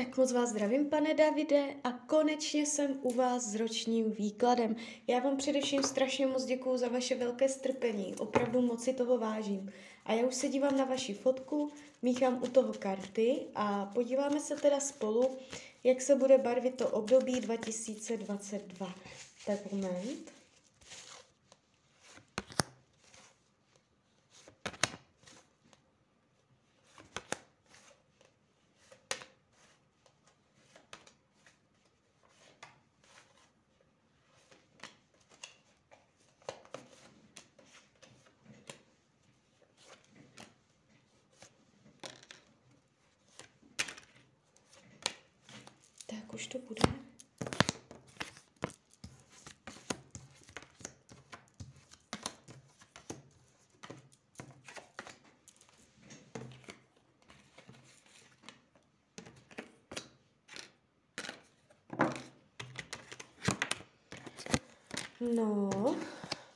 Tak moc vás zdravím, pane Davide, a konečně jsem u vás s ročním výkladem. Já vám především strašně moc děkuju za vaše velké strpení, opravdu moc si toho vážím. A já už se dívám na vaši fotku, míchám u toho karty a podíváme se teda spolu, jak se bude barvit to období 2022. Tak moment. Tak už to bude. No,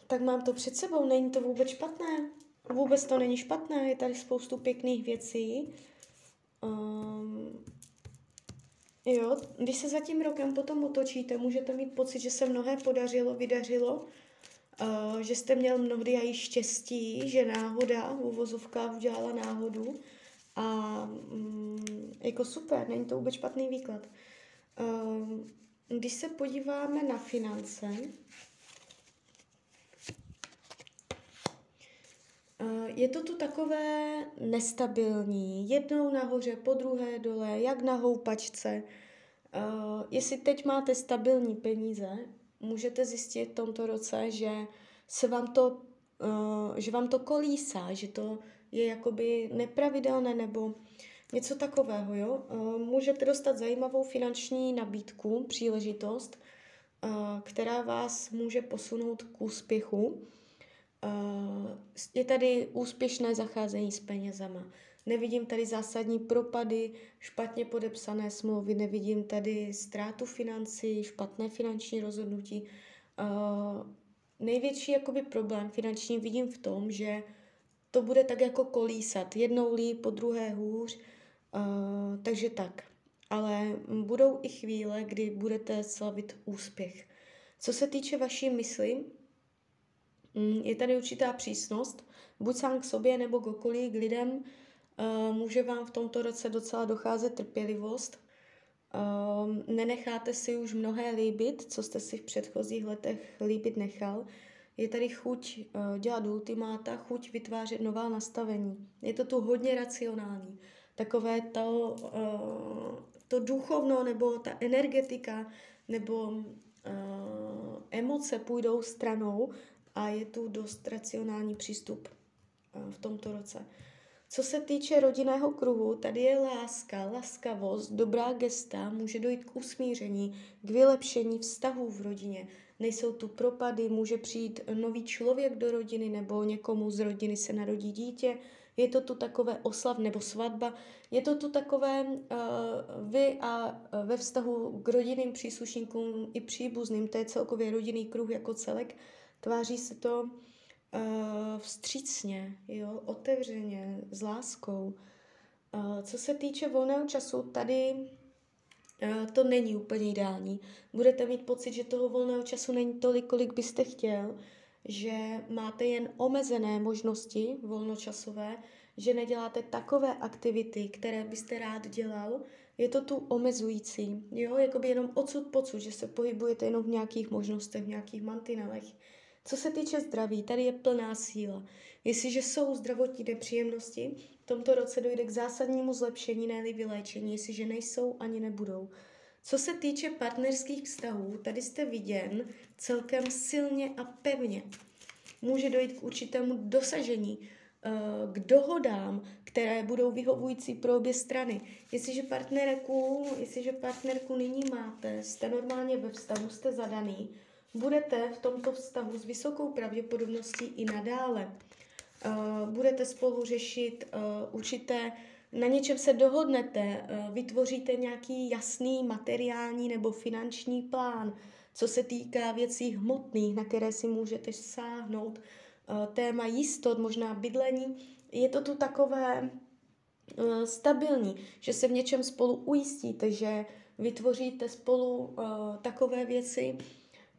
tak mám to před sebou, není to vůbec špatné. Vůbec to není špatné, je tady spoustu pěkných věcí. Um, jo, když se za tím rokem potom otočíte, můžete mít pocit, že se mnohé podařilo, vydařilo, uh, že jste měl mnohdy i štěstí, že náhoda v uvozovkách udělala náhodu. A um, jako super, není to vůbec špatný výklad. Um, když se podíváme na finance, je to tu takové nestabilní, jednou nahoře, po druhé dole, jak na houpačce. Uh, jestli teď máte stabilní peníze, můžete zjistit v tomto roce, že se vám to, uh, že vám to kolísá, že to je jakoby nepravidelné nebo něco takového, jo. Můžete dostat zajímavou finanční nabídku, příležitost, která vás může posunout k úspěchu. Eh, je tady úspěšné zacházení s penězama. Nevidím tady zásadní propady, špatně podepsané smlouvy, nevidím tady ztrátu financí, špatné finanční rozhodnutí. Uh, největší jakoby problém finanční vidím v tom, že to bude tak jako kolísat. Jednou líp, po druhé hůř, uh, takže tak. Ale budou i chvíle, kdy budete slavit úspěch. Co se týče vaší mysli, je tady určitá přísnost, buď sám k sobě nebo k okolí, k lidem. Eh, může vám v tomto roce docela docházet trpělivost. Eh, nenecháte si už mnohé líbit, co jste si v předchozích letech líbit nechal. Je tady chuť eh, dělat ultimáta, chuť vytvářet nová nastavení. Je to tu hodně racionální. Takové to, to duchovno nebo ta energetika nebo emoce půjdou stranou a je tu dost racionální přístup eh, v tomto roce. Co se týče rodinného kruhu, tady je láska, laskavost, dobrá gesta, může dojít k usmíření, k vylepšení vztahů v rodině. Nejsou tu propady, může přijít nový člověk do rodiny nebo někomu z rodiny se narodí dítě. Je to tu takové oslav nebo svatba. Je to tu takové uh, vy a uh, ve vztahu k rodinným příslušníkům i příbuzným, to je celkově rodinný kruh jako celek, Tváří se to uh, vstřícně, jo, otevřeně, s láskou. Uh, co se týče volného času, tady uh, to není úplně ideální. Budete mít pocit, že toho volného času není tolik, kolik byste chtěl, že máte jen omezené možnosti volnočasové, že neděláte takové aktivity, které byste rád dělal, je to tu omezující, jo, jakoby jenom odsud pocud, že se pohybujete jenom v nějakých možnostech, v nějakých mantinelech. Co se týče zdraví, tady je plná síla. Jestliže jsou zdravotní nepříjemnosti, v tomto roce dojde k zásadnímu zlepšení, ne vyléčení, jestliže nejsou, ani nebudou. Co se týče partnerských vztahů, tady jste viděn celkem silně a pevně. Může dojít k určitému dosažení, eh, k dohodám, které budou vyhovující pro obě strany. Jestliže partnerku, jestliže partnerku nyní máte, jste normálně ve vztahu, jste zadaný, Budete v tomto vztahu s vysokou pravděpodobností i nadále. Uh, budete spolu řešit uh, určité, na něčem se dohodnete, uh, vytvoříte nějaký jasný materiální nebo finanční plán, co se týká věcí hmotných, na které si můžete sáhnout. Téma jistot, možná bydlení. Je to tu takové stabilní, že se v něčem spolu ujistíte, že vytvoříte spolu takové věci,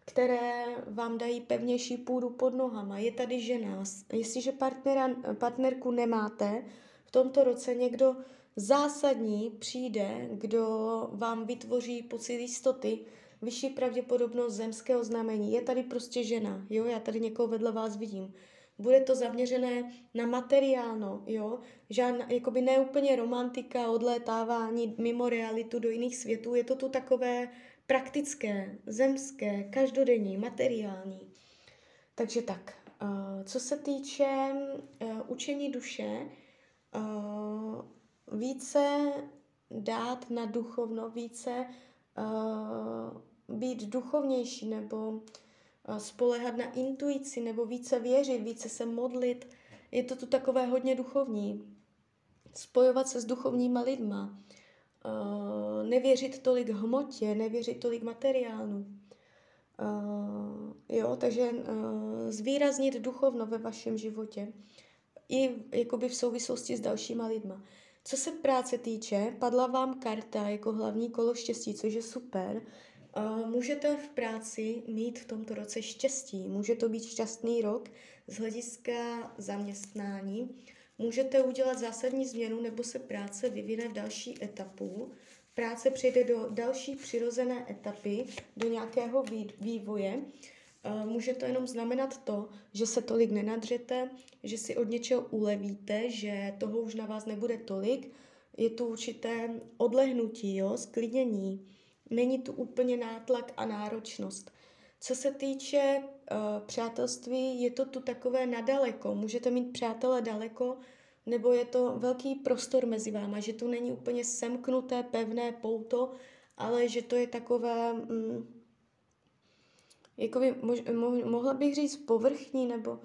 které vám dají pevnější půdu pod nohama. Je tady žena. Jestliže partnera, partnerku nemáte, v tomto roce někdo zásadní přijde, kdo vám vytvoří pocit jistoty, vyšší pravděpodobnost zemského znamení. Je tady prostě žena, jo, já tady někoho vedle vás vidím. Bude to zaměřené na materiálno, jo, žádná, jakoby neúplně romantika, odlétávání mimo realitu do jiných světů, je to tu takové praktické, zemské, každodenní, materiální. Takže tak, uh, co se týče uh, učení duše, uh, více dát na duchovno, více být duchovnější nebo spolehat na intuici nebo více věřit, více se modlit. Je to tu takové hodně duchovní. Spojovat se s duchovníma lidma. Uh, nevěřit tolik hmotě, nevěřit tolik materiálu. Uh, jo, takže uh, zvýraznit duchovno ve vašem životě i jakoby v souvislosti s dalšíma lidma. Co se práce týče, padla vám karta jako hlavní kolo štěstí, což je super. Uh, můžete v práci mít v tomto roce štěstí. Může to být šťastný rok z hlediska zaměstnání. Můžete udělat zásadní změnu nebo se práce vyvine v další etapu. Práce přejde do další přirozené etapy, do nějakého vývoje. Může to jenom znamenat to, že se tolik nenadřete, že si od něčeho ulevíte, že toho už na vás nebude tolik. Je tu určité odlehnutí, jo, sklidnění. Není tu úplně nátlak a náročnost. Co se týče přátelství, je to tu takové nadaleko. Můžete mít přátele daleko, nebo je to velký prostor mezi váma, že tu není úplně semknuté, pevné pouto, ale že to je takové... Mm, jakoby, mož, mo, mohla bych říct povrchní, nebo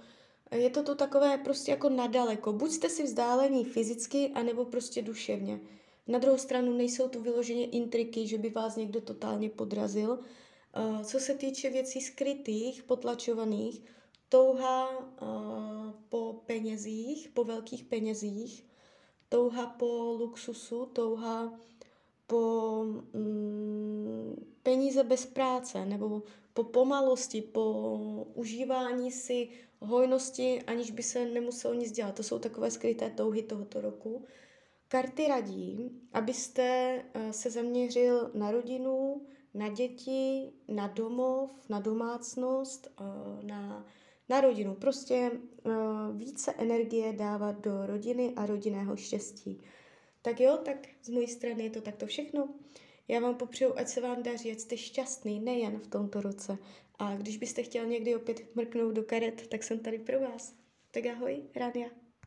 je to to takové prostě jako nadaleko. Buď jste si vzdálení fyzicky, anebo prostě duševně. Na druhou stranu nejsou tu vyloženě intriky, že by vás někdo totálně podrazil. Uh, co se týče věcí skrytých, potlačovaných, touha uh, po penězích, po velkých penězích, touha po luxusu, touha po mm, peníze bez práce nebo po pomalosti, po užívání si hojnosti, aniž by se nemuselo nic dělat. To jsou takové skryté touhy tohoto roku. Karty radí, abyste eh, se zaměřil na rodinu, na děti, na domov, na domácnost, eh, na, na rodinu. Prostě eh, více energie dávat do rodiny a rodinného štěstí. Tak jo, tak z mojí strany je to takto všechno. Já vám popřeju, ať se vám daří, ať jste šťastný nejen v tomto roce. A když byste chtěl někdy opět mrknout do karet, tak jsem tady pro vás. Tak ahoj, Rádia.